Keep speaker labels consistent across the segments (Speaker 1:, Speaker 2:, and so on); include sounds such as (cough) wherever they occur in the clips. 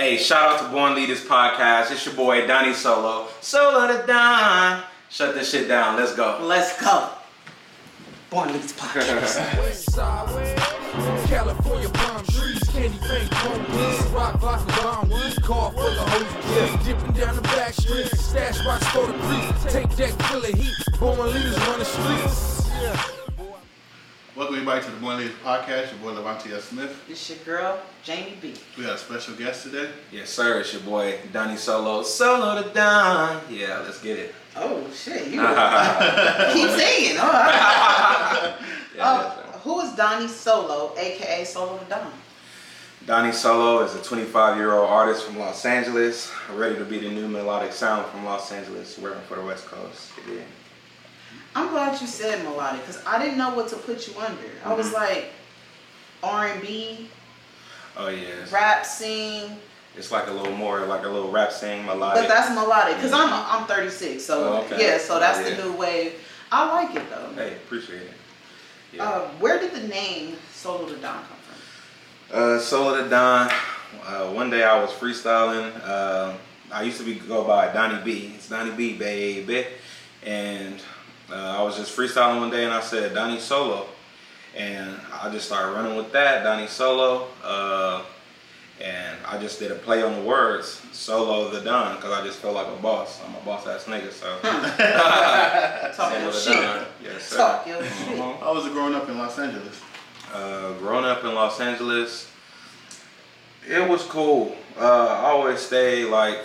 Speaker 1: Hey, shout out to Born Leaders Podcast. It's your boy Donnie Solo. Solo to Don. Shut this shit down. Let's go.
Speaker 2: Let's go. Born Leaders Podcast. (laughs)
Speaker 3: West side, California palm trees, candy paint homies, rock vodka bomb weed, car full of hoes, dipping down the back streets, stash spots for the creep, take that full of heat, born leaders run the streets.
Speaker 4: Welcome everybody to the Born Leaders Podcast. Your boy Levante S. Smith.
Speaker 2: This your girl, Jamie B.
Speaker 4: We got a special guest today.
Speaker 1: Yes, sir. It's your boy Donnie Solo. Solo to Don. Yeah, let's get it.
Speaker 2: Oh shit, you
Speaker 1: yeah, (laughs) (laughs)
Speaker 2: keep saying. All right.
Speaker 1: yes, (laughs)
Speaker 2: Uh,
Speaker 1: sir.
Speaker 2: who is Donnie Solo, aka Solo the Don?
Speaker 1: Donnie Solo is a 25 year old artist from Los Angeles, ready to be the new melodic sound from Los Angeles, working for the West Coast. Yeah.
Speaker 2: I'm glad you said melodic because I didn't know what to put you under. I was like R&B,
Speaker 1: Oh, yes.
Speaker 2: rap, sing,
Speaker 1: It's like a little more, like a little rap sing melodic.
Speaker 2: but that's melodic because I'm I'm 36, so
Speaker 1: Oh, okay.
Speaker 2: yeah, so that's
Speaker 1: Yeah.
Speaker 2: the new wave. I like it though.
Speaker 1: Hey, appreciate it. Yeah.
Speaker 2: Uh, where did the name Solo the Don come from?
Speaker 1: Uh, Solo to Don. Uh, one day I was freestyling. Uh, I used to be go by Donnie B. It's Donnie B, baby. And uh, I was just freestyling one day and I said Donnie Solo. And I just started running with that, Donnie Solo. Uh, and I just did a play on the words, Solo the Don, because I just felt like a boss. I'm a boss ass nigga, so. (laughs)
Speaker 2: Talking
Speaker 1: Solo
Speaker 2: your shit.
Speaker 1: Don. Yes, sir.
Speaker 2: Talk your shit.
Speaker 1: Mhm.
Speaker 4: How was it growing up in Los Angeles?
Speaker 1: Uh, growing up in Los Angeles, it was cool. Uh, I always stay like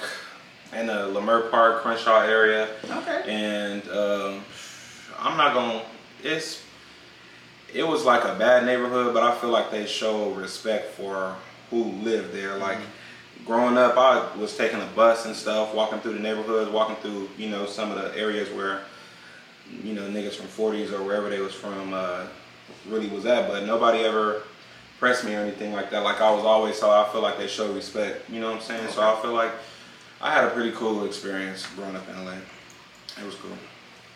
Speaker 1: in the Leimert Park, Crenshaw area,
Speaker 2: Okay.
Speaker 1: and um, I'm not gonna. It's it was like a bad neighborhood, but I feel like they show respect for who lived there. Like growing up, I was taking a bus and stuff, walking through the neighborhoods, walking through you know some of the areas where you know niggas from 40s or wherever they was from uh, really was at, but nobody ever pressed me or anything like that. Like I was always, so I feel like they show respect. You know what I'm saying? So I feel like I had a pretty cool experience growing up in LA. It was cool.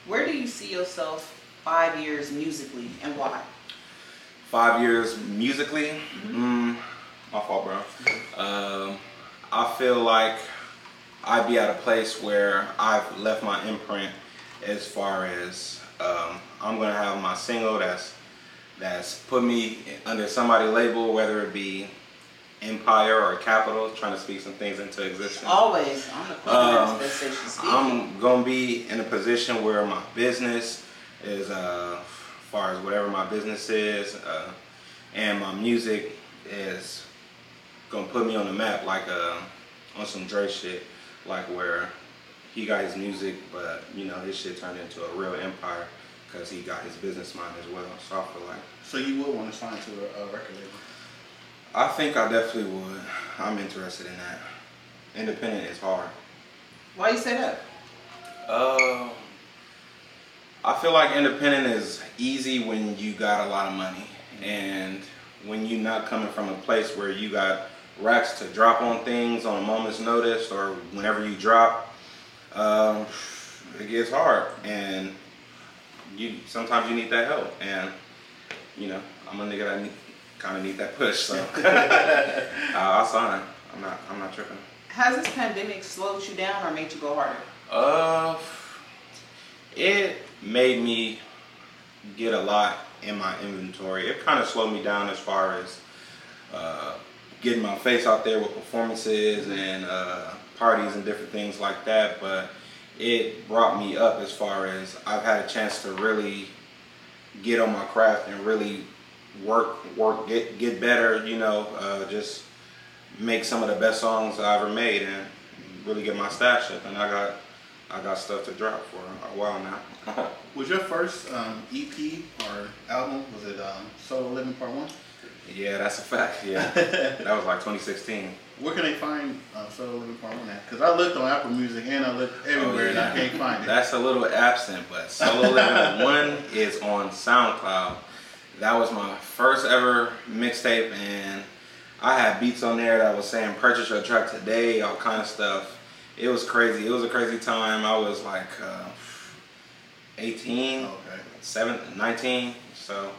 Speaker 2: Where do you see yourself five years musically and why?
Speaker 1: Five years musically, mm, my fault, bro. Um, I feel like I'd be at a place where I've left my imprint as far as um, I'm gonna have my single that's that's put me under somebody label, whether it be Empire or Capitol, trying to speak some things into existence.
Speaker 2: Always. I'm the queen
Speaker 1: Um,
Speaker 2: of that station speaking.
Speaker 1: I'm gonna be in a position where my business is, uh, far as whatever my business is, uh, and my music is gonna put me on the map, like uh, on some Dre shit, like where he got his music, but you know his shit turned into a real empire because he got his business mind as well. So I feel like
Speaker 4: So you would want to sign to a, a record label?
Speaker 1: I think I definitely would. I'm interested in that. Independent is hard.
Speaker 2: Why you say that?
Speaker 1: Uh, I feel like independent is easy when you got a lot of money, and when you're not coming from a place where you got racks to drop on things on a moment's notice, or whenever you drop, um, it gets hard, and you sometimes you need that help, and you know I'm a nigga that need, kind of need that push, so (laughs) uh, I'll sign. I'm not I'm not tripping.
Speaker 2: Has this pandemic slowed you down or made you go harder?
Speaker 1: Uh, it made me get a lot in my inventory. It kind of slowed me down as far as uh, getting my face out there with performances and uh, parties and different things like that. But it brought me up as far as I've had a chance to really get on my craft and really work, work, get get better. You know, uh, just make some of the best songs I ever made and really get my stash up. And I got I got stuff to drop for a while now. (laughs)
Speaker 4: Was your first um, EP or album, was it um, Solo Living Part 1?
Speaker 1: yeah, that's a fact. Yeah, (laughs) that was like 2016.
Speaker 4: Where can they find uh, Solo Living Part 1 at? Because I looked on Apple Music and I looked everywhere and I can't find it.
Speaker 1: That's a little absent, but Solo Living (laughs) One is on SoundCloud. That was my first ever mixtape, and I had beats on there that was saying "Purchase your track today," all kind of stuff. It was crazy. It was a crazy time. I was like uh, 18,
Speaker 4: Okay.
Speaker 1: 7, 19, so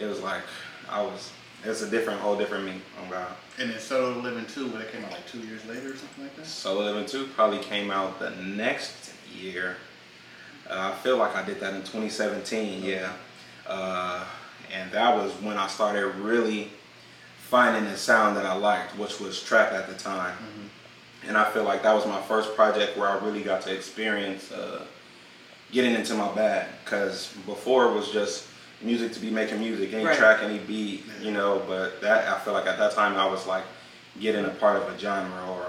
Speaker 1: it was like I was. It's a different, whole different me. Oh God.
Speaker 4: And then Solo Living 2, when it came out like two years later or something like that.
Speaker 1: Solo Living 2 probably came out the next year. Uh, I feel like I did that in 2017, yeah. Uh, and that was when I started really finding the sound that I liked, which was trap at the time. And I feel like that was my first project where I really got to experience uh, getting into my bag. Because before it was just music to be making music, any
Speaker 2: Right.
Speaker 1: track, any beat, you know. But that I feel like at that time I was like getting a part of a genre or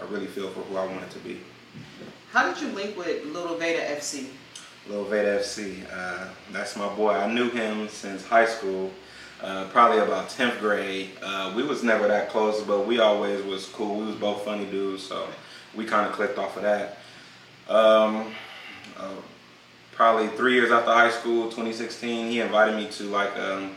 Speaker 1: a, a really feel for who I wanted to be.
Speaker 2: How did you link with Little Veda FC?
Speaker 1: Lil Veda FC, uh, that's my boy. I knew him since high school, uh, probably about 10th grade. Uh, we was never that close, but we always was cool. We was both funny dudes, so we kind of clicked off of that. Um, uh, probably three years after high school, 2016, he invited me to like um,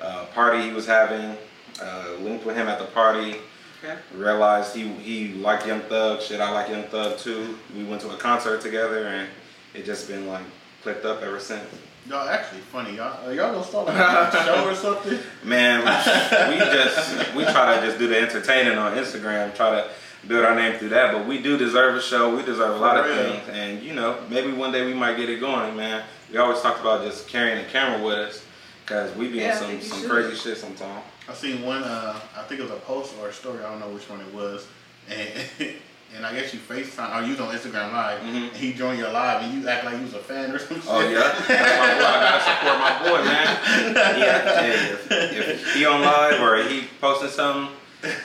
Speaker 1: a party he was having. Uh, linked with him at the party
Speaker 2: Okay.
Speaker 1: realized he he liked Young Thug. Shit, I like Young Thug too. We went to a concert together, and it just been like clicked up ever since.
Speaker 4: Y'all actually funny. Y'all, uh, y'all gonna start like (laughs) a show or something?
Speaker 1: Man, we, (laughs) we just we try to just do the entertaining on Instagram, try to build our name through that. But we do deserve a show. We deserve a lot of
Speaker 4: For real.
Speaker 1: things, and you know, maybe one day we might get it going, man. We always talked about just carrying the camera with us, cause we be
Speaker 2: Yeah,
Speaker 1: in some some
Speaker 2: should.
Speaker 1: crazy shit sometimes.
Speaker 4: I seen one. Uh, I think it was a post or a story. I don't know which one it was, and (laughs) and I guess you FaceTime or you was on Instagram Live,
Speaker 1: Mhm.
Speaker 4: and he joined your live, and you act like you was a fan or something.
Speaker 1: Oh yeah, that's my boy. I gotta support my boy, man. Yeah, (laughs) hey, if, if he on live or he posting something,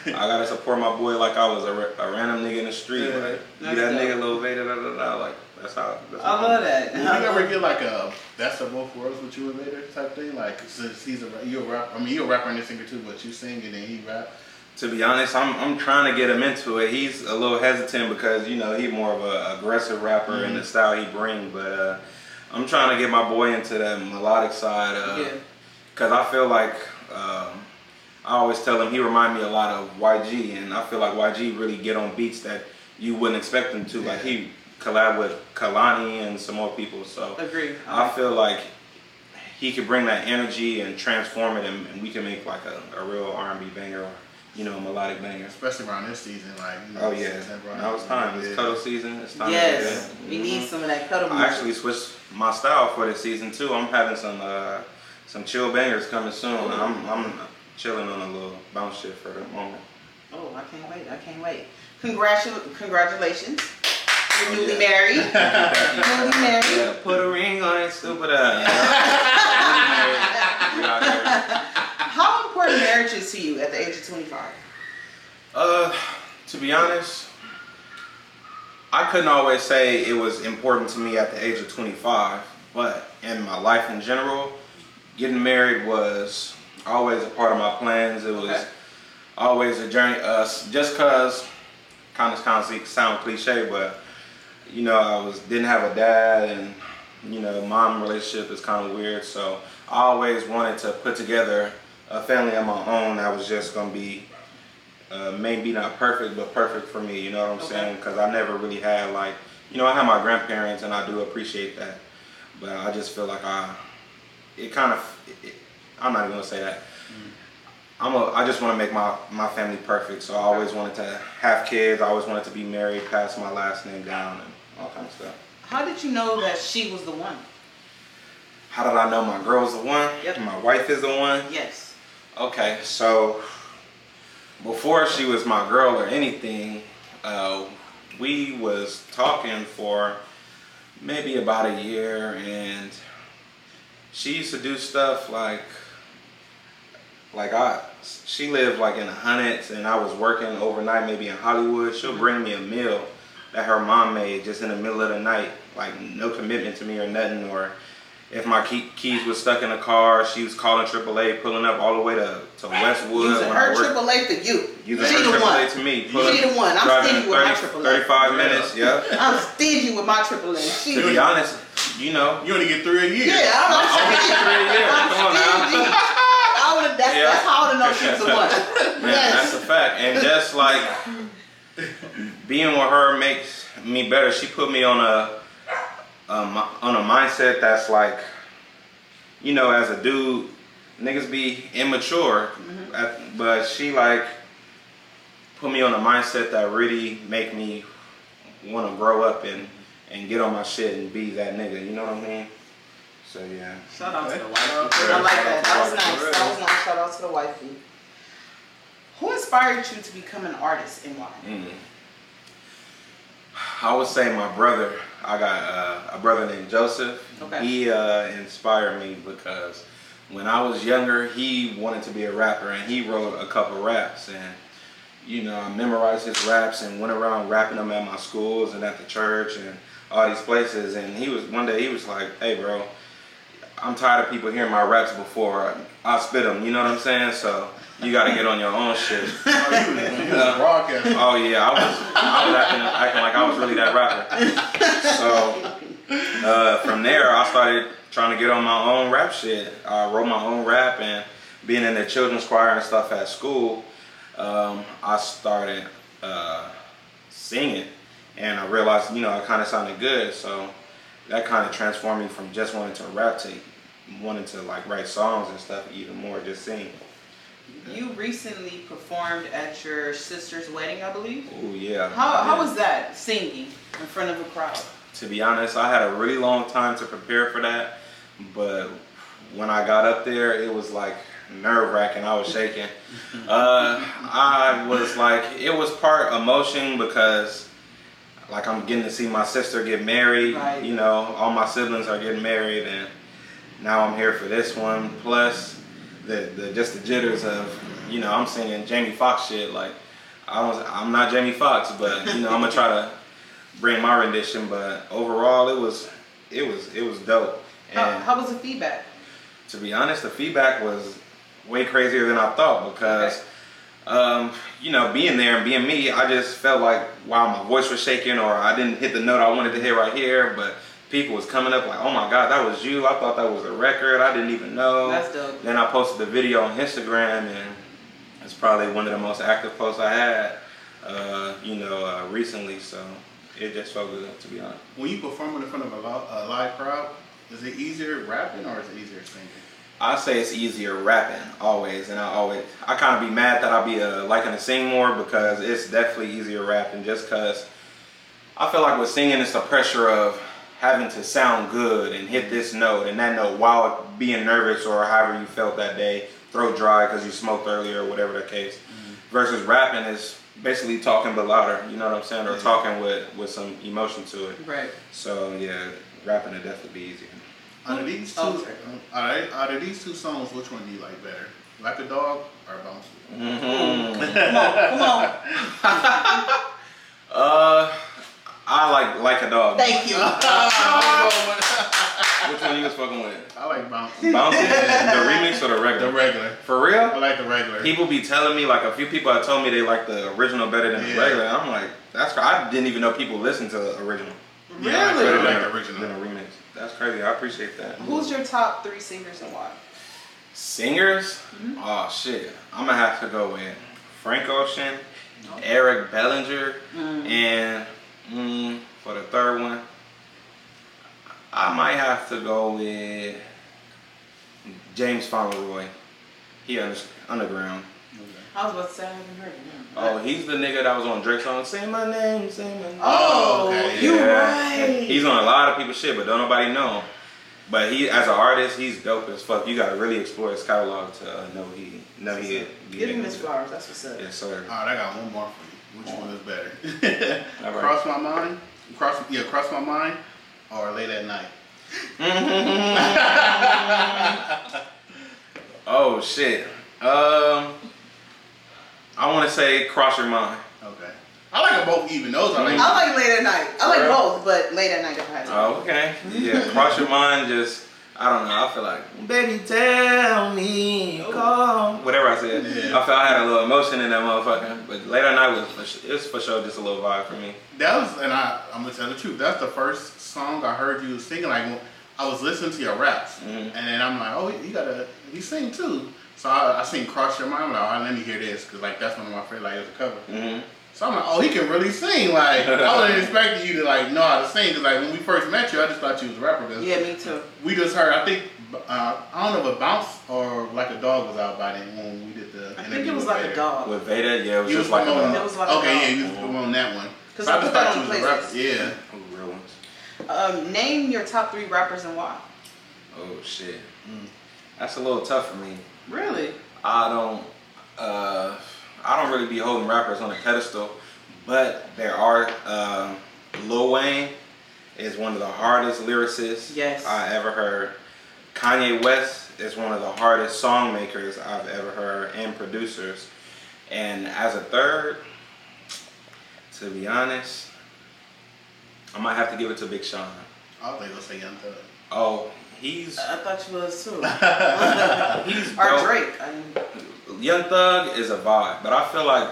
Speaker 1: I gotta support my boy like I was a, a random nigga in the street.
Speaker 4: Yeah,
Speaker 1: like, you that
Speaker 2: dope.
Speaker 1: nigga, little Vader, da da da. Like that's how. That's
Speaker 2: I love that.
Speaker 4: Will you ever get like a best of both worlds with you and Vader type thing? Like since he's a ra- you a rap, I mean you a rapper and a singer too, but you sing and then he rap.
Speaker 1: To be honest, I'm I'm trying to get him into it. He's a little hesitant because you know he's more of a aggressive rapper in the style he bring. But uh, I'm trying to get my boy into that melodic side. Uh,
Speaker 2: Yeah.
Speaker 1: I feel like um, I always tell him he remind me a lot of YG, and I feel like YG really get on beats that you wouldn't expect him to. Like he collab with Kehlani and some more people. So
Speaker 2: Agree.
Speaker 1: I feel like he could bring that energy and transform it, and, and we can make like a, a real R&B banger you know melodic banger.
Speaker 4: Especially around this season, like you know,
Speaker 1: Oh yeah,
Speaker 4: September,
Speaker 1: now it's time. It's
Speaker 4: Yeah.
Speaker 1: cuddle season. It's time.
Speaker 2: Yes,
Speaker 1: to get
Speaker 2: we need some of that cuddle
Speaker 1: I
Speaker 2: music.
Speaker 1: actually switched my style for this season too. I'm having some uh, some chill bangers coming soon. I'm I'm chilling on a little bounce shit for the moment.
Speaker 2: Oh, I can't wait. I can't wait. Congratu- congratulations. You're
Speaker 1: Oh,
Speaker 2: newly
Speaker 1: yeah.
Speaker 2: married. (laughs) newly married.
Speaker 1: Yeah, put a ring on it, stupid ass. (laughs) we out here.
Speaker 2: How important marriage is to you at 25?
Speaker 1: Uh, to be honest, I couldn't always say it was important to me at the age of 25, but in my life in general, getting married was always a part of my plans. It was
Speaker 2: Okay.
Speaker 1: always a journey. Uh, just cause, kind of kind of sound cliche, but you know, I was didn't have a dad, and you know, mom relationship is kind of weird. So I always wanted to put together a family of my own that was just gonna be uh, maybe not perfect, but perfect for me. You know what I'm
Speaker 2: Okay.
Speaker 1: saying? Because I never really had like, you know, I have my grandparents, and I do appreciate that. But I just feel like I, it kind of, it, I'm not even gonna say that. I'm a, I just want to make my, my family perfect. So I always wanted to have kids. I always wanted to be married, pass my last name down, and all kind of stuff.
Speaker 2: How did you know that she was the one?
Speaker 1: How did I know my girl's the one?
Speaker 2: Yep.
Speaker 1: My wife is the one.
Speaker 2: Yes.
Speaker 1: Okay, so before she was my girl or anything, uh, we was talking for maybe about a year, and she used to do stuff like, like I, she lived like in the Hunnits, and I was working overnight, maybe in Hollywood. She'll bring me a meal that her mom made just in the middle of the night, like no commitment to me or nothing, or if my key, keys was stuck in the car, she was calling AAA, pulling up all the way to, to Westwood.
Speaker 2: Using
Speaker 1: when I
Speaker 2: her
Speaker 1: worked-
Speaker 2: AAA for you.
Speaker 1: Using
Speaker 2: she
Speaker 1: her
Speaker 2: the one.
Speaker 1: AAA to me. pull
Speaker 2: She
Speaker 1: up,
Speaker 2: the one. I'm
Speaker 1: driving
Speaker 2: stingy with my AAA.
Speaker 1: 35
Speaker 4: Yeah.
Speaker 1: minutes, yeah.
Speaker 2: I'm stingy with my AAA. She
Speaker 1: to be honest, you know,
Speaker 4: You only get three a year.
Speaker 2: Yeah, I'm, I'm
Speaker 1: I'll get you three a year.
Speaker 2: I'm
Speaker 1: Come on now.
Speaker 2: stingy. (laughs) I would that's,
Speaker 1: Yeah.
Speaker 2: that's how I would know she was the one. (laughs)
Speaker 1: Man, that's a fact. And just like (laughs) being with her makes me better. She put me on a um, on a mindset that's like, you know, as a dude, niggas be immature, At- but she like put me on a mindset that really make me want to grow up and and get on my shit and be that nigga. You know what I mean? So yeah.
Speaker 2: Shout out to the
Speaker 4: Okay.
Speaker 2: wifey. I like that. That was nice. That was nice. Shout out to the wifey. Who inspired you to become an artist and why?
Speaker 1: Mm. I would say my brother. I got uh, a brother named Joseph.
Speaker 2: Okay.
Speaker 1: He uh, inspired me because when I was younger, he wanted to be a rapper and he wrote a couple raps and you know I memorized his raps and went around rapping them at my schools and at the church and all these places. And he was one day he was like, "Hey, bro, I'm tired of people hearing my raps before I spit them." You know what I'm saying? So you got to get on your own shit. (laughs)
Speaker 4: Oh, you you broadcasting.
Speaker 1: Oh yeah, I was I was acting, acting like I was really that rapper. So uh, from there, I started trying to get on my own rap shit. I wrote my own rap and being in the children's choir and stuff at school, um, I started uh, singing, and I realized you know I kind of sounded good. So that kind of transformed me from just wanting to rap to wanting to like write songs and stuff even more, just sing.
Speaker 2: You recently performed at your sister's wedding, I believe.
Speaker 1: Oh yeah.
Speaker 2: How, how was that singing in front of a crowd?
Speaker 1: To be honest, I had a really long time to prepare for that, but when I got up there, it was like nerve wracking. I was shaking. (laughs) Uh, I was like, it was part emotion because, like, I'm getting to see my sister get married.
Speaker 2: Right.
Speaker 1: You know, all my siblings are getting married, and now I'm here for this one. Plus, the, the just the jitters of, you know, I'm singing Jamie Foxx shit. Like, I was, I'm not Jamie Foxx, but you know, I'm gonna try to bring my rendition. But overall, it was, it was, it was dope.
Speaker 2: How,
Speaker 1: And
Speaker 2: how was the feedback?
Speaker 1: to be honest, the feedback was way crazier than I thought because, um, you know, being there and being me, I just felt like wow, my voice was shaking or I didn't hit the note I wanted to hit right here, but people was coming up like, oh my god, that was you. I thought that was a record. I didn't even know.
Speaker 2: That's dope.
Speaker 1: Then I posted the video on Instagram and it's probably one of the most active posts I had, uh, you know, uh, recently. So it just felt good to be honest.
Speaker 4: When you perform in front of a, lo- a live crowd, is it easier rapping or is it easier singing?
Speaker 1: I say it's easier rapping always, and I always I kind of be mad that I be uh, liking to sing more because it's definitely easier rapping just because I feel like with singing it's the pressure of having to sound good and hit this note and that note while being nervous or however you felt that day, throat dry because you smoked earlier or whatever the case. Versus rapping is basically talking but louder, you know what I'm saying, or
Speaker 4: Yeah.
Speaker 1: talking with with some emotion to it.
Speaker 2: Right.
Speaker 1: So yeah, rapping would definitely be easier.
Speaker 4: Out of these two,
Speaker 2: Oh, sorry.
Speaker 4: out of, out of these two songs, which one do you like better? Like a dog or bouncy?
Speaker 1: Mm-hmm.
Speaker 2: Come on, come on. (laughs)
Speaker 1: Uh, I like like a dog.
Speaker 2: Thank you. (laughs)
Speaker 1: Which one you was fucking with?
Speaker 4: I like bouncy.
Speaker 1: Bouncy, (laughs) the remix or the regular?
Speaker 4: The
Speaker 1: regular?
Speaker 4: regular.
Speaker 1: For
Speaker 4: I like the regular.
Speaker 1: People be telling me like a few people have told me they like the original better than the regular. I'm like, that's cra- I didn't even know people listen to the original.
Speaker 4: Yeah, I like
Speaker 2: Really?
Speaker 4: the- I like
Speaker 1: Than
Speaker 4: the original.
Speaker 1: Than a remix. That's crazy. I appreciate that.
Speaker 2: Who's your top three singers and why?
Speaker 1: Singers?
Speaker 2: Mm-hmm.
Speaker 1: Oh shit. I'm gonna have to go with Frank Ocean, Eric Bellinger,
Speaker 2: Mm.
Speaker 1: and mm, for the third one, I might have to go with James Fauntleroy. He under, underground.
Speaker 2: I was about to say I haven't heard him.
Speaker 1: Oh, he's the nigga that was on Drake's song. Say my name, say my name.
Speaker 2: Oh,
Speaker 4: okay,
Speaker 2: you
Speaker 1: Yeah.
Speaker 2: right.
Speaker 1: He's on a lot of people's shit, but don't nobody know him. But he, as an artist, he's dope as fuck. You gotta really explore his catalog to uh, know he, know he. he
Speaker 2: Give him
Speaker 1: making
Speaker 2: his
Speaker 1: it.
Speaker 2: flowers. That's what's up.
Speaker 1: Yes, sir.
Speaker 4: Alright, I got one more for you. Which one is better? (laughs)
Speaker 1: All right.
Speaker 4: Cross my mind? Cross yeah, cross my mind or late at night? (laughs)
Speaker 1: Oh shit. Um, I want to say cross your mind.
Speaker 4: Okay. I like them both even. Those I like.
Speaker 2: I like late at night. I like both, but late at night if I had to.
Speaker 1: Oh, okay. Yeah, cross your mind. Just I don't know. I feel like baby, tell me, call whatever I said.
Speaker 4: Yeah.
Speaker 1: I felt I had a little emotion in that motherfucker. But later at night was for, su- it was for sure just a little vibe for me.
Speaker 4: That was, and I, I'm gonna tell the truth. That's the first song I heard you singing. Like I was listening to your raps,
Speaker 1: Mhm.
Speaker 4: and then I'm like, oh, you gotta, you sing too. So I, I sing "Cross Your Mind." I'm like, oh, let me hear this, cause like that's one of my favorite, like as a cover.
Speaker 1: hmm
Speaker 4: So I'm like, oh, he can really sing. Like I wasn't (laughs) expecting you to like know how to sing, cause like when we first met you, I just thought you was a rapper. Cause
Speaker 2: Yeah, me too.
Speaker 4: we just heard. I think Uh, I don't know if a bounce or like a dog was out by then when we did the.
Speaker 2: I think it was
Speaker 4: with
Speaker 2: like a dog.
Speaker 1: With Veda, yeah, it was
Speaker 4: You
Speaker 1: just
Speaker 4: was
Speaker 1: like a
Speaker 4: promoting-
Speaker 2: It was like a
Speaker 4: okay,
Speaker 2: dog.
Speaker 4: yeah, you was promoting that one.
Speaker 2: 'Cause
Speaker 4: So
Speaker 2: I
Speaker 4: just
Speaker 2: put that
Speaker 4: thought
Speaker 2: on
Speaker 4: you
Speaker 2: the
Speaker 4: was a rap-
Speaker 2: playlist.
Speaker 4: Yeah.
Speaker 1: Oh, real ones.
Speaker 2: Um, name your top three rappers and why.
Speaker 1: Oh shit.
Speaker 4: Mm.
Speaker 1: That's a little tough for me.
Speaker 2: Really?
Speaker 1: I don't uh I don't really be holding rappers on a pedestal, but there are uh, Lil Wayne is one of the hardest lyricists
Speaker 2: Yes.
Speaker 1: I ever heard. Kanye West is one of the hardest song makers I've ever heard and producers. And as a third, to be honest, I might have to give it to Big Sean.
Speaker 4: I was gonna say Young Thug.
Speaker 1: Oh, he's
Speaker 2: I thought you was too. (laughs) (laughs)
Speaker 1: he's
Speaker 2: or
Speaker 1: dope.
Speaker 2: Drake. I mean,
Speaker 1: Young Thug is a vibe, but I feel like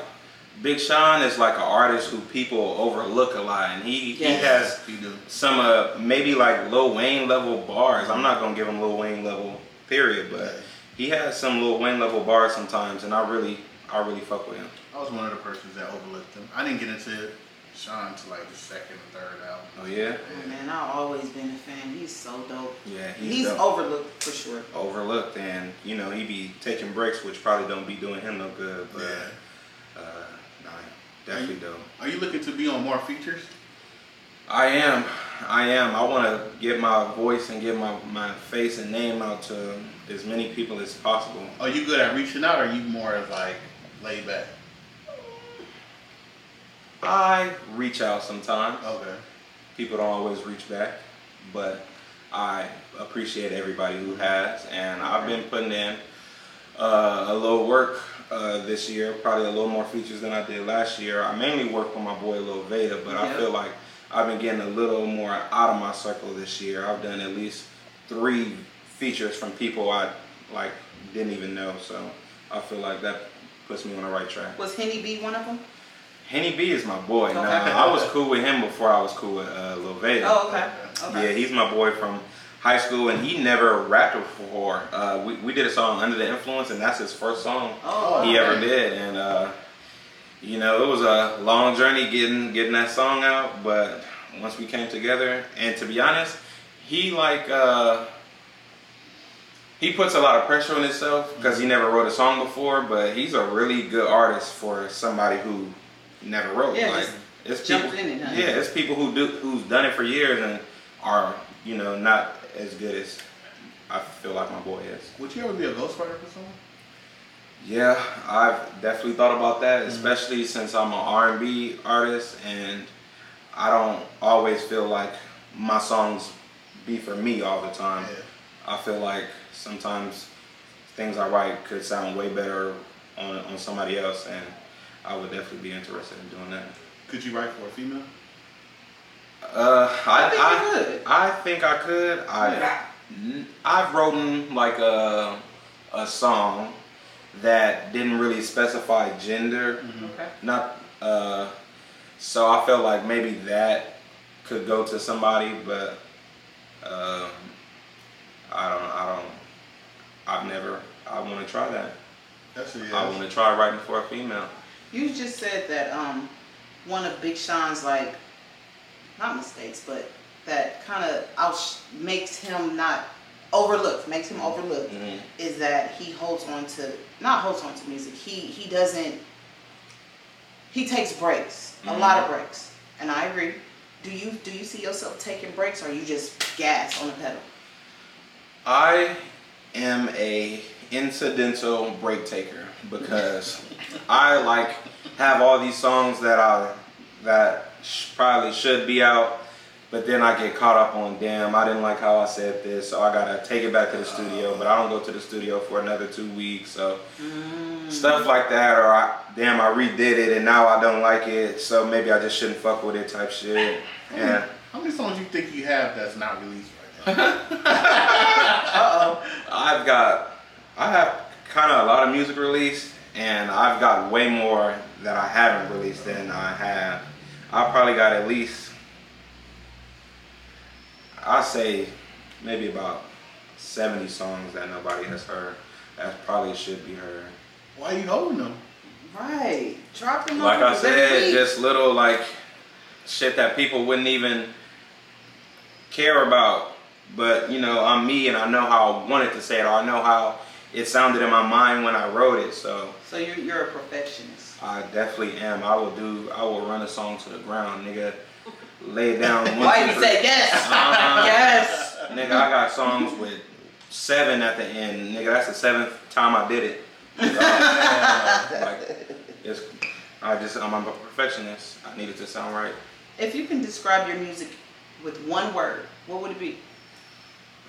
Speaker 1: Big Sean is like an artist who people overlook a lot, and he he has
Speaker 4: You
Speaker 1: some uh maybe like Lil Wayne level bars. I'm not gonna give him Lil Wayne level period, but he has some Lil Wayne level bars sometimes, and I really I really fuck with him.
Speaker 4: I was one of the persons that overlooked him. I didn't get into Sean to like the second or third album.
Speaker 1: Oh yeah,
Speaker 2: oh, man, I've always been a fan. He's so dope.
Speaker 1: yeah, he's,
Speaker 2: He's
Speaker 1: dope.
Speaker 2: overlooked for sure.
Speaker 1: overlooked, and you know he be taking breaks, which probably don't be doing him no good. But
Speaker 4: Yeah.
Speaker 1: uh, nah, definitely dope.
Speaker 4: Are you looking to be on more features?
Speaker 1: I am. I am. I want to get my voice and get my, my face and name out to as many people as possible.
Speaker 4: Are you good at reaching out or are you more of like laid back?
Speaker 1: I reach out sometimes.
Speaker 4: Okay.
Speaker 1: People don't always reach back, but I appreciate everybody who has. And I've been putting in uh, a little work uh, this year, probably a little more features than I did last year. I mainly work with my boy Lil Veda, but I feel like I've been getting a little more out of my circle this year. I've done at least three features from people I like didn't even know, so I feel like that puts me on the right track.
Speaker 2: Was Henny B one of them?
Speaker 1: Henny B is my boy.
Speaker 2: Okay.
Speaker 1: Now I was cool with him before I was cool with uh, Lil Veda.
Speaker 2: Oh, okay. Okay.
Speaker 1: Yeah, he's my boy from high school, and he never rapped before. Uh, we, we did a song Under the Influence, and that's his first song
Speaker 2: Oh,
Speaker 1: he
Speaker 2: okay.
Speaker 1: ever did. And uh, you know, it was a long journey getting getting that song out, but once we came together, and to be honest, he like uh, he puts a lot of pressure on himself because he never wrote a song before, but he's a really good artist for somebody who never wrote.
Speaker 2: Yeah,
Speaker 1: like
Speaker 2: just
Speaker 1: it's
Speaker 2: jumped
Speaker 1: people,
Speaker 2: in it, huh?
Speaker 1: yeah, it's people who do who's done it for years and are you know not as good as I feel like my boy is.
Speaker 4: Would you ever be a ghostwriter for someone?
Speaker 1: Yeah, I've definitely thought about that, mm-hmm. especially since I'm an R&B artist and I don't always feel like my songs be for me all the time.
Speaker 4: Yeah.
Speaker 1: I feel like sometimes things I write could sound way better on, on somebody else and I would definitely be interested in doing that.
Speaker 4: Could you write for a female?
Speaker 1: Uh, I,
Speaker 2: I think
Speaker 1: I,
Speaker 2: you could.
Speaker 1: I think I could. I
Speaker 2: Yeah.
Speaker 1: I've written like a a song that didn't really specify gender.
Speaker 2: Okay.
Speaker 1: Not uh, so I felt like maybe that could go to somebody, but um, I don't. I don't. I've never. I want to try that.
Speaker 4: That's it.
Speaker 1: I want to try writing for a female.
Speaker 2: You just said that um, one of Big Sean's like, not mistakes, but that kind of out makes him not overlooked, makes him overlooked,
Speaker 1: Mhm.
Speaker 2: is that he holds on to not holds on to music. He he doesn't. He takes breaks, a
Speaker 1: Mhm.
Speaker 2: lot of breaks, and I agree. Do you do you see yourself taking breaks, or you just gas on the pedal?
Speaker 1: I am a incidental break taker because I like have all these songs that I that sh- probably should be out, but then I get caught up on damn I didn't like how I said this, so I gotta take it back to the studio. But I don't go to the studio for another two weeks, so stuff like that, or I, damn I redid it and now I don't like it, so maybe I just shouldn't fuck with it type shit. Yeah.
Speaker 4: How many songs you think you have that's not released right now? (laughs)
Speaker 2: Uh oh.
Speaker 1: I've got, I have kind of a lot of music released, and I've got way more that I haven't released than I have. I probably got at least, I say, maybe about 70 songs that nobody has heard. That probably should be heard.
Speaker 4: Why are you holding them?
Speaker 2: Right. Drop them
Speaker 1: Like I said,
Speaker 2: week.
Speaker 1: just little like shit that people wouldn't even care about but you know, I'm me, and I know how I wanted to say it, or I know how it sounded in my mind when I wrote it. So
Speaker 2: So you're you're a perfectionist.
Speaker 1: I definitely am. I will do. I will run a song to the ground, nigga. Lay it down. (laughs)
Speaker 2: Why you say yes? (laughs)
Speaker 1: Uh-huh.
Speaker 2: yes.
Speaker 1: Nigga, I got songs with seven at the end. Nigga, that's the seventh time I did it. (laughs) like, it's, I just, I'm a perfectionist. I need it to sound right.
Speaker 2: If you can describe your music with one word, what would it be?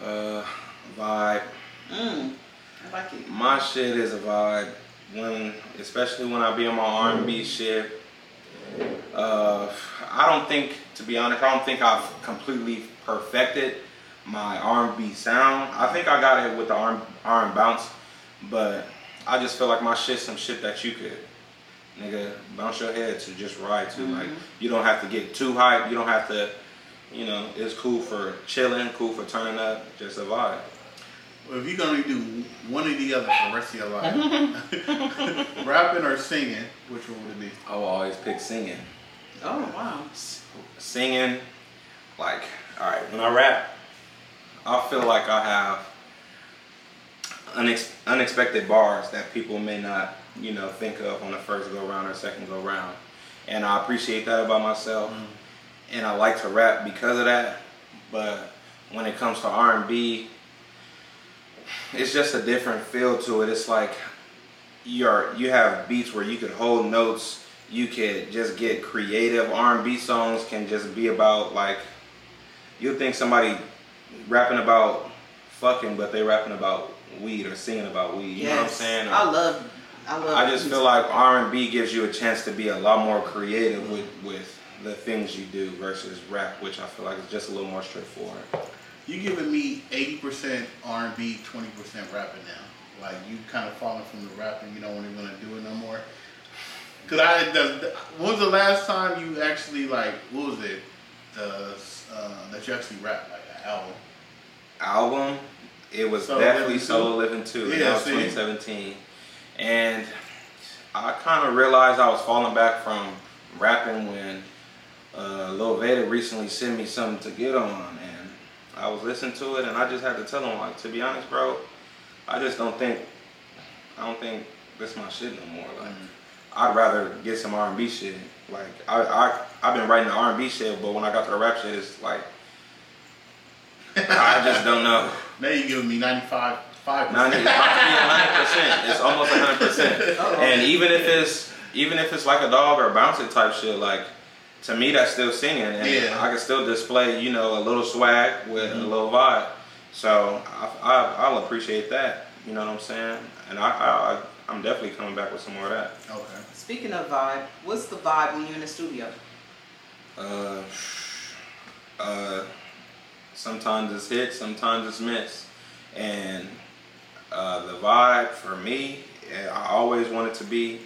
Speaker 1: Uh, vibe.
Speaker 2: Mm, I like it.
Speaker 1: My shit is a vibe. When, especially when I be on my R&B shit. Uh, I don't think, to be honest, I don't think I've completely perfected my R&B sound. I think I got it with the R and bounce, but I just feel like my shit's some shit that you could, nigga, bounce your head to just ride to. Like you don't have to get too hype. You don't have to, you know, it's cool for chilling, cool for turning up, just a vibe.
Speaker 4: Well, if you're gonna do one or the other for the rest of your life, (laughs) rapping or singing, which one would it be?
Speaker 1: I will always pick singing.
Speaker 2: Oh wow.
Speaker 1: singing, like, all right, when I rap, I feel like I have unex- unexpected bars that people may not, you know, think of on the first go round or second go round, and I appreciate that about myself, mm. and I like to rap because of that. But when it comes to R and B, it's just a different feel to it. It's like you're you have beats where you could hold notes you could just get creative r&b songs can just be about like you think somebody rapping about fucking but they rapping about weed or singing about weed you know what i'm
Speaker 2: Yes.
Speaker 1: saying
Speaker 2: I love. I love.
Speaker 1: I just
Speaker 2: music.
Speaker 1: feel like r&b gives you a chance to be a lot more creative with with the things you do versus rap which i feel like is just a little more straightforward
Speaker 4: You giving me 80% R&B, 20% rapping now. Like you kind of falling from the rapping. You don't want to do it no more. Cause I, the, when was the last time you actually like, what was it, the uh, that you actually rapped like an album?
Speaker 1: album, it was
Speaker 4: Solo
Speaker 1: definitely? Solo Living 2.
Speaker 4: Yeah,
Speaker 1: that was
Speaker 4: see?
Speaker 1: 2017. And I kind of realized I was falling back from rapping when uh, Lil Vader recently sent me something to get on. I was listening to it and I just had to tell him, like, to be honest, bro, I just don't think, I don't think this my shit no more. Like, mm-hmm. I'd rather get some R&B shit. Like, I, I, I've been writing the R&B shit, but when I got to the rap shit, it's like, I just don't know. (laughs)
Speaker 4: Now you're giving me 95, 5%.
Speaker 1: it's about to hundred percent. It's almost hundred percent.
Speaker 2: Oh,
Speaker 1: and even if it's even if it's like a dog or bouncer type shit, like to me that's still singing, and
Speaker 4: Yeah.
Speaker 1: I can still display you know a little swag with a little vibe. So I, I I'll appreciate that. You know what I'm saying? And I, I I'm definitely coming back with some more of that.
Speaker 4: Okay.
Speaker 2: Speaking of vibe, what's the vibe when you're in the studio?
Speaker 1: Uh, uh, sometimes it's hit, sometimes it's miss, and uh, the vibe for me, eh, I always want it to be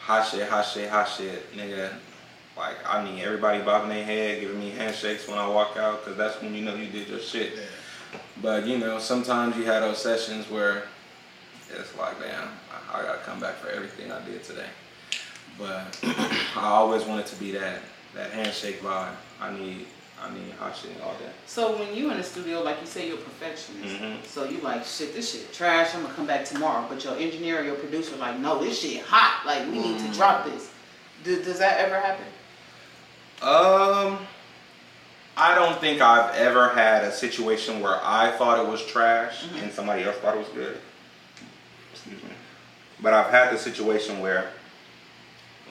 Speaker 1: hot shit, hot shit, hot shit, nigga. Like I need everybody bobbing their head, giving me handshakes when I walk out, cause that's when you know you did your shit.
Speaker 4: Yeah.
Speaker 1: But you know, sometimes you have those sessions where it's like, damn, I, I gotta come back for everything I did today. But (clears throat) I always wanted to be that that handshake vibe. I need I need hot shit and all day.
Speaker 2: So when you in the studio, like you say, you're a perfectionist.
Speaker 1: Mhm.
Speaker 2: So you like shit. This shit trash. I'm gonna come back tomorrow. But your engineer, or your producer, like, no, this shit hot. Like we need to drop this. Do, does that ever happen?
Speaker 1: Um, I don't think I've ever had a situation where I thought it was trash and somebody else thought it was good. Excuse me. But I've had the situation where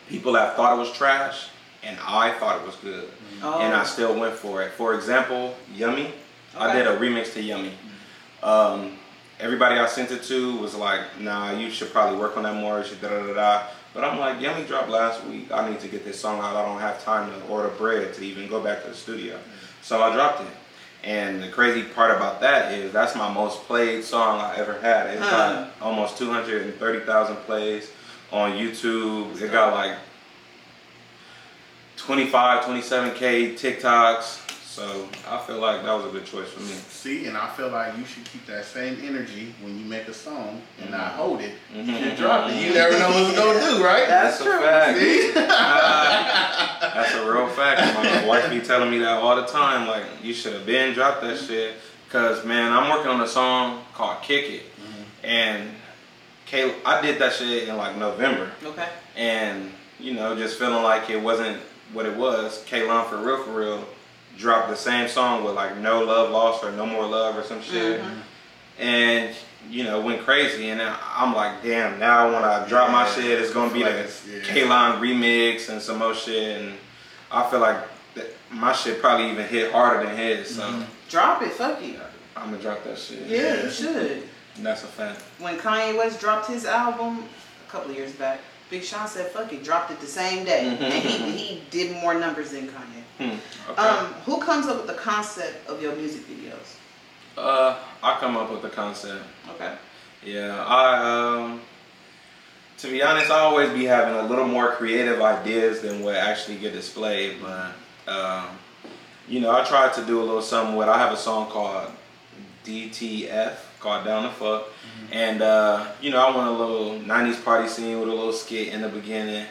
Speaker 1: people have thought it was trash and I thought it was good.
Speaker 2: Oh.
Speaker 1: And I still went for it. For example, Yummy. I did a remix to Yummy. Um, everybody I sent it to was like, nah, you should probably work on that more. You should da da da da. But I'm like, Yummy dropped last week. I need to get this song out. I don't have time to order bread to even go back to the studio. So I dropped it. And the crazy part about that is that's my most played song I ever had. It
Speaker 2: Huh.
Speaker 1: got almost 230,000 plays on YouTube. It got like 25, 27K TikToks. So I feel like that was a good choice for me.
Speaker 4: See, and I feel like you should keep that same energy when you make a song and not hold it
Speaker 1: Mhm.
Speaker 4: and drop it. You never know what it's gonna do, (laughs) right?
Speaker 2: That's
Speaker 1: a
Speaker 2: true.
Speaker 1: fact.
Speaker 4: See?
Speaker 1: Uh, that's a real fact. My (laughs) wife be telling me that all the time. Like, you should have been dropped that shit. Cause man, I'm working on a song called "Kick It," and Kay, I did that shit in like November,
Speaker 2: Okay.
Speaker 1: and you know, just feeling like it wasn't what it was. Kaylon for real, for real, dropped the same song with like "No Love Lost" or "No More Love" or some shit, and you know, went crazy. And I'm like, damn, now when I drop my shit, it's gonna be
Speaker 4: like
Speaker 1: the
Speaker 4: it's- yeah.
Speaker 1: Kaylon remix and some more shit, and I feel like that my shit probably even hit harder than his, so
Speaker 4: Mm-hmm.
Speaker 2: Drop it. Fuck it.
Speaker 1: I'm gonna drop that shit.
Speaker 2: Yeah, you should.
Speaker 1: And that's a fact.
Speaker 2: When Kanye West dropped his album a couple of years back, Big Sean said, "Fuck it," dropped it the same day,
Speaker 1: Mhm.
Speaker 2: and he he did more numbers than Kanye.
Speaker 1: Hmm. Okay.
Speaker 2: Um, who comes up with the concept of your music videos?
Speaker 1: uh, I come up with the concept.
Speaker 2: Okay.
Speaker 1: Yeah, I um to be honest, I always be having a little more creative ideas than what actually get displayed, but um you know, I try to do a little something with I have a song called DTF called Down the Fuck. And uh, you know, I want a little 90s party scene with a little skit in the beginning.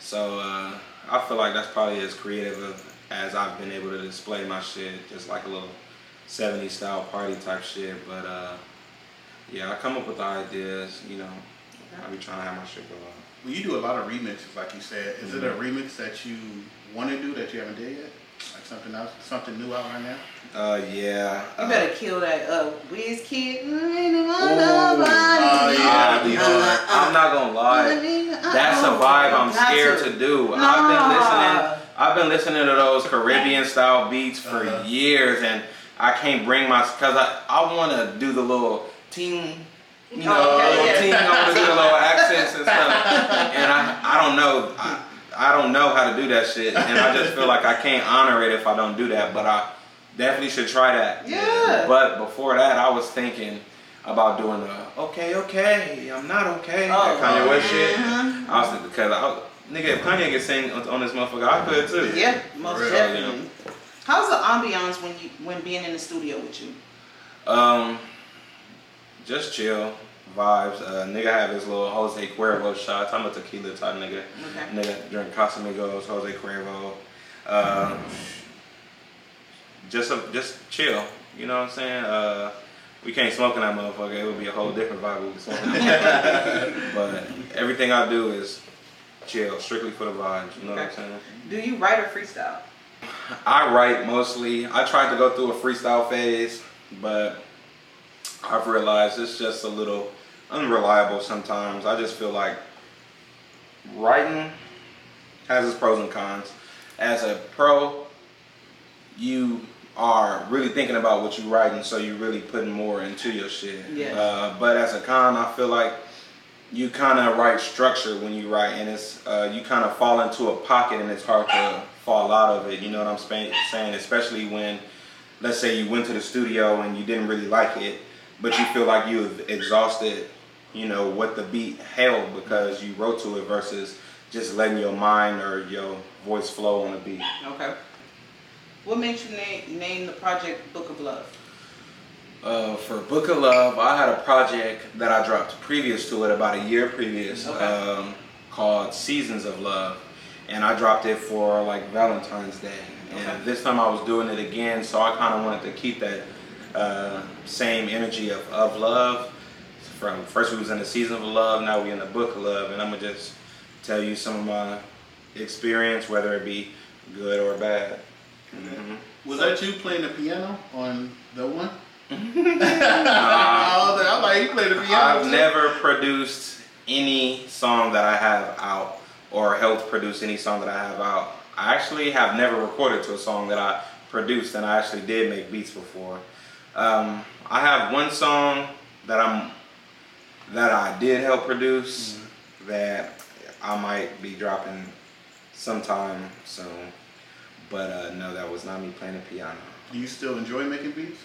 Speaker 1: So uh, I feel like that's probably as creative of, as I've been able to display my shit, just like a little 70s style party type shit. But uh, yeah, I come up with the ideas, you know. I be trying to have my shit go out.
Speaker 4: Well, you do a lot of remixes, like you said. Is it a remix that you want to do that you haven't did yet? Like something else, something new out right now?
Speaker 1: Uh, yeah.
Speaker 2: You
Speaker 1: uh,
Speaker 2: better kill that uh Wizkid.
Speaker 4: Oh, yeah.
Speaker 1: I'll be hard. I'm not gonna lie. That's a vibe I'm scared to do. I've been listening. I've been listening to those Caribbean style beats for
Speaker 4: Uh-huh.
Speaker 1: years, and I can't bring my because I I want to do the little ting. You know,
Speaker 2: Oh, okay,
Speaker 1: little
Speaker 2: yeah.
Speaker 1: ting, I want to do the little accents and stuff, (laughs) and I I don't know. I, I don't know how to do that shit, and I just feel like I can't honor it if I don't do that. But I definitely should try that.
Speaker 2: Yeah.
Speaker 1: But before that, I was thinking about doing the okay, okay, I'm not okay, that
Speaker 2: Oh.
Speaker 1: Kanye West shit.
Speaker 2: Mhm.
Speaker 1: I was thinking because I, was- nigga, if Kanye could sing on, this motherfucker, I could too.
Speaker 2: Yeah, most
Speaker 4: Real,
Speaker 2: definitely. How's the ambiance when you when being in the studio with you?
Speaker 1: Um, just chill vibes. Uh, nigga have his little Jose Cuervo shots. I'm a tequila type nigga.
Speaker 2: Okay.
Speaker 1: Nigga drink Casamigos, Jose Cuervo. Uh, just a, just chill. You know what I'm saying? Uh, we can't smoke in that motherfucker. It would be a whole different vibe. We smoking that (laughs) but everything I do is chill, strictly for the vibes. You know what I'm saying?
Speaker 2: Do you write or freestyle?
Speaker 1: I write mostly. I tried to go through a freestyle phase, but I've realized it's just a little unreliable sometimes. I just feel like writing has its pros and cons. As a pro, you are really thinking about what you're writing, so you're really putting more into your shit.
Speaker 2: Yes.
Speaker 1: Uh, but as a con, I feel like you kind of write structure when you write, and it's uh, you kind of fall into a pocket, and it's hard to fall out of it. You know what I'm saying? Especially when, let's say, you went to the studio and you didn't really like it, but you feel like you've exhausted, you know, what the beat held because you wrote to it versus just letting your mind or your voice flow on the beat.
Speaker 2: Okay. What makes you name name the project Book of Love?
Speaker 1: Uh, for Book of Love, I had a project that I dropped previous to it, about a year previous,
Speaker 2: Okay.
Speaker 1: um, called Seasons of Love, and I dropped it for like Valentine's Day. And this time I was doing it again, so I kind of wanted to keep that uh, same energy of, of love. From first we was in the season of love, now we in the book of love, and I'm gonna just tell you some of my experience, whether it be good or bad. Mhm.
Speaker 4: Was that you playing the piano on the one? (laughs)
Speaker 1: Uh,
Speaker 4: I'm like, you played the piano.
Speaker 1: I've
Speaker 4: too?
Speaker 1: never produced any song that I have out or helped produce any song that I have out. I actually have never recorded to a song that I produced and I actually did make beats before. Um, I have one song that I'm that I did help produce that I might be dropping sometime soon. But uh, no, that was not me playing the piano.
Speaker 4: Do you still enjoy making beats?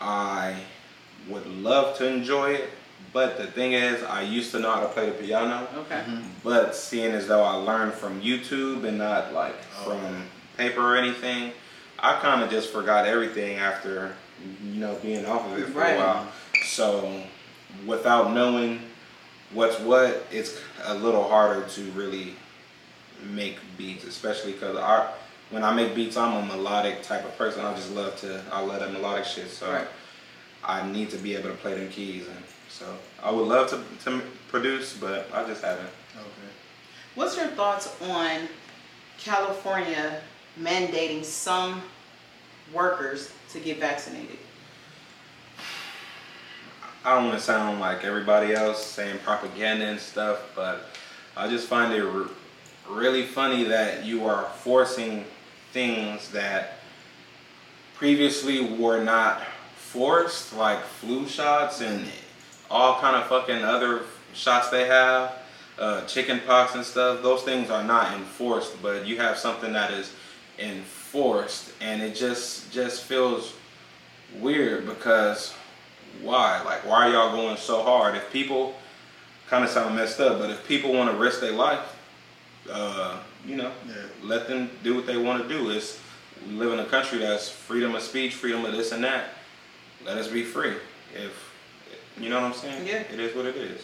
Speaker 1: I would love to enjoy it, but the thing is, I used to know how to play the piano,
Speaker 2: Okay.
Speaker 1: but seeing as though I learned from YouTube and not like
Speaker 4: Oh.
Speaker 1: from paper or anything, I kind of just forgot everything after you know being off of it for
Speaker 2: Right.
Speaker 1: a while. So without knowing what's what, it's a little harder to really make beats, especially because our when I make beats, I'm a melodic type of person. I just love to, I love that melodic shit. So
Speaker 2: Right.
Speaker 1: I need to be able to play them keys, and so I would love to to produce, but I just haven't.
Speaker 4: Okay.
Speaker 2: What's your thoughts on California mandating some workers to get vaccinated?
Speaker 1: I don't want to sound like everybody else saying propaganda and stuff, but I just find it really funny that you are forcing things that previously were not forced, like flu shots and all kind of fucking other shots they have, uh, chicken pox and stuff. Those things are not enforced, but you have something that is enforced, and it just just feels weird because why? Like, why are y'all going so hard? If people kind of sound messed up, but if people want to risk their life, uh, you know,
Speaker 4: Yeah.
Speaker 1: let them do what they want to do. It's we live in a country that's freedom of speech, freedom of this and that. Let us be free. If you know what I'm saying,
Speaker 2: Yeah.
Speaker 1: it is what it is.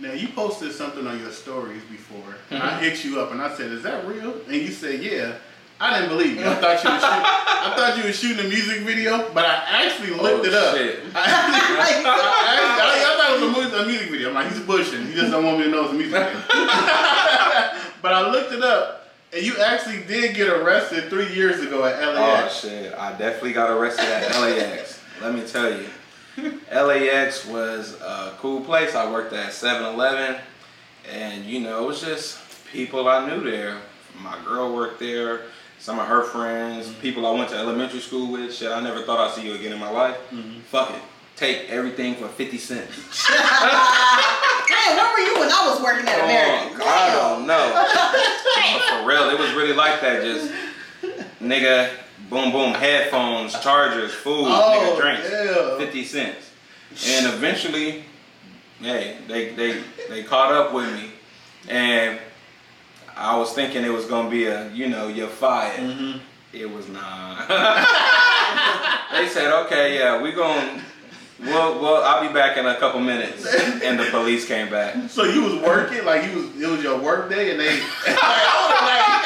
Speaker 4: Now you posted something on your stories before. and
Speaker 1: Mm-hmm.
Speaker 4: I hit you up and I said, "Is that real?" And you said, "Yeah." I didn't believe you. I thought you were shooting, I thought you were shooting a music video, but I actually oh, looked
Speaker 1: Oh,
Speaker 4: it up.
Speaker 1: shit. (laughs)
Speaker 4: I, actually, I, actually- I thought it was a music, a music video. I'm like, he's bushing. He just don't want me to know it's a music video. (laughs) but I looked it up, and you actually did get arrested three years ago at LAX.
Speaker 1: Oh shit! I definitely got arrested at LAX. Let me tell you, LAX was a cool place. I worked at 7-Eleven, and you know it was just people I knew there. My girl worked there. Some of her friends, mm-hmm. people I went to elementary school with. Shit, I never thought I'd see you again in my life. Mm-hmm. Fuck it, take everything for fifty cents. (laughs)
Speaker 2: Damn, where were you when I was working at oh, American?
Speaker 1: Oh, I don't know. (laughs) But for real, it was really like that. Just nigga, boom, boom, headphones, chargers, food,
Speaker 4: Oh,
Speaker 1: nigga, drinks,
Speaker 4: yeah.
Speaker 1: fifty cents. And eventually, hey, they they they caught up with me, and I was thinking it was gonna be a, you know, you're fired.
Speaker 4: Mm-hmm.
Speaker 1: It was not. (laughs) they said, okay, yeah, we gonna, Well, well, I'll be back in a couple minutes, and the police came back.
Speaker 4: So you was working like you was it was your work day and they (laughs) like,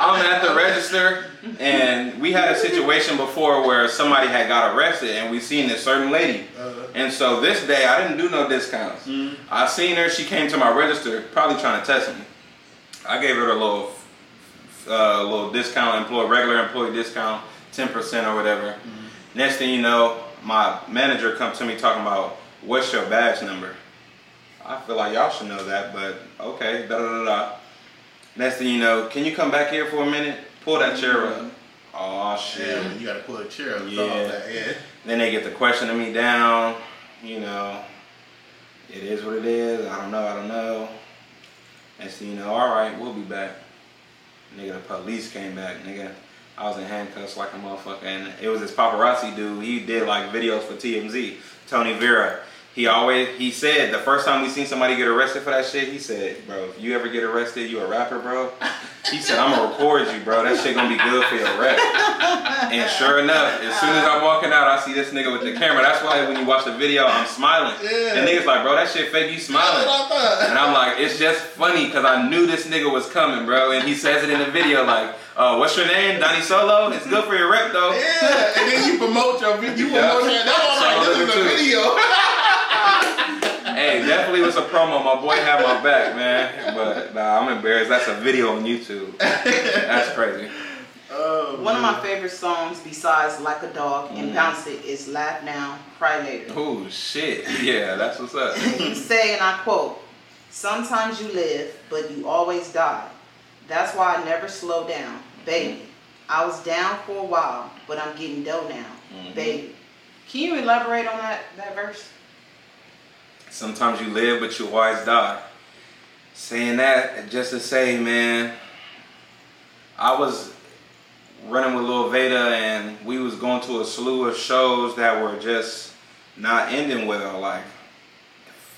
Speaker 1: I'm at the register, and we had a situation before where somebody had got arrested, and we seen this certain lady.
Speaker 4: Uh,
Speaker 1: And so this day, I didn't do no discounts. I seen her. She came to my register, probably trying to test me. I gave her a little, uh, little discount, employee regular employee discount, ten percent or whatever. Next thing you know, my manager come to me talking about what's your badge number. I feel like y'all should know that, but okay, da da da da. Next thing you know, can you come back here for a minute? Pull that chair up. Oh shit.
Speaker 4: yeah, you gotta pull a chair up.
Speaker 1: Yeah.
Speaker 4: Yeah.
Speaker 1: Then they get the question to me down. You know, it is what it is. I don't know. I don't know. Thing you know, all right, we'll be back. Nigga, the police came back. Nigga, I was in handcuffs like a motherfucker, and it was this paparazzi dude. He did like videos for TMZ. Tony Vera. He always he said the first time we seen somebody get arrested for that shit, he said, "Bro, if you ever get arrested, you a rapper, bro." He said, "I'm gonna record you, bro. That shit gonna be good for your rep." And sure enough, as soon as I'm walking out, I see this nigga with the camera. That's why when you watch the video, I'm smiling.
Speaker 4: Yeah.
Speaker 1: And niggas like, bro, that shit fake. You smiling.
Speaker 4: what I thought.
Speaker 1: And I'm like, it's just funny because I knew this nigga was coming, bro. And he says it in the video, like, uh, what's your name? Donnie Solo? It's good for your rep, though.
Speaker 4: Yeah, and then you promote your (laughs) video. You
Speaker 1: Yeah.
Speaker 4: your. That's why I'm like, this is a
Speaker 1: too.
Speaker 4: video. (laughs)
Speaker 1: Hey, definitely was a promo. My boy had my back, man. But nah, I'm embarrassed. That's a video on YouTube. That's crazy.
Speaker 4: Oh,
Speaker 2: One of my favorite songs besides Like a Dog
Speaker 1: Mm.
Speaker 2: and Bounce It is Laugh Now, Cry Later.
Speaker 1: Oh, shit. Yeah, that's what's up.
Speaker 2: you say, and I quote, Sometimes you live, but you always die. That's why I never slow down. Baby, I was down for a while, but I'm getting dough now.
Speaker 1: Mhm.
Speaker 2: Baby. Can you elaborate on that, that verse?
Speaker 1: Sometimes you live, but you always die. Saying that just to say, man, I was running with Lil Veda, and we was going to a slew of shows that were just not ending well. Like,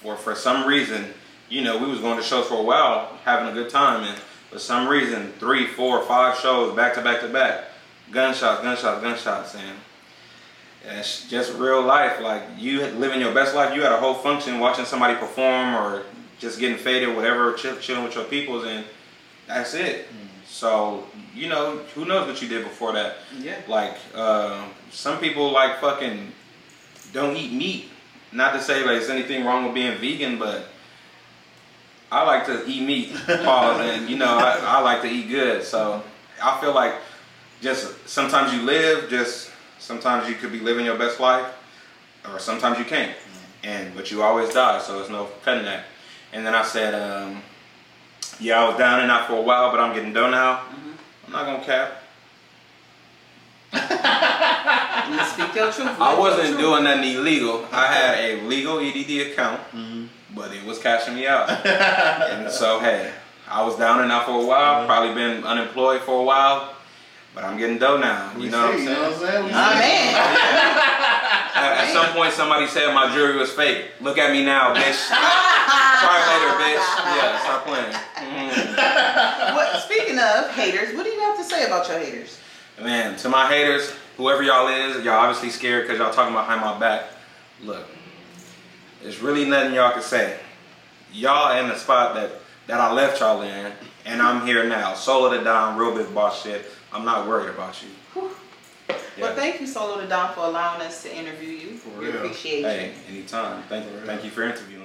Speaker 1: for for some reason, you know, we was going to shows for a while, having a good time, and for some reason, three, four, five shows back to back to back, gunshots, gunshots, gunshots, and and it's just real life. Like you living your best life. You had a whole function watching somebody perform or just getting faded, whatever, chill, chilling with your peoples, and that's it. So you know, who knows what you did before that?
Speaker 2: Yeah.
Speaker 1: Like uh, some people like fucking don't eat meat. Not to say like there's anything wrong with being vegan, but I like to eat meat, pause, (laughs) and you know I, I like to eat good. So I feel like just sometimes you live, just sometimes you could be living your best life, or sometimes you can't, and but you always die. So there's no cutting that. And then I said, um, yeah, I was down and out for a while, but I'm getting done now. Mm-hmm. I'm not gonna cap.
Speaker 2: You speak your truth.
Speaker 1: I wasn't doing nothing illegal. I had a legal EDD account, mm-hmm. but it was cashing me out. (laughs) and so, hey, I was down and out for a while. Mm-hmm. Probably been unemployed for a while, but I'm getting dough now.
Speaker 4: We
Speaker 1: You know what I'm
Speaker 4: see,
Speaker 1: saying?
Speaker 4: You know what I'm saying? We
Speaker 2: man.
Speaker 1: At, (laughs) at some point, somebody said my jewelry was fake. Look at me now, bitch. (laughs) Try later, bitch. Yeah, stop playing. Mhm.
Speaker 2: What, speaking of haters, what do you have to say about your haters?
Speaker 1: Man, to my haters, whoever y'all is, y'all obviously scared because y'all talking behind my back. Look, there's really nothing y'all can say. Y'all in the spot that that I left y'all in, and I'm here now. Solo to down, real big boss shit. I'm not worried about you.
Speaker 2: Well, thank you, Solo to Don, for allowing us to interview you.
Speaker 4: For
Speaker 2: we
Speaker 4: real.
Speaker 2: appreciate
Speaker 1: Hey,
Speaker 2: you.
Speaker 1: anytime. Thank you. Thank you for interviewing.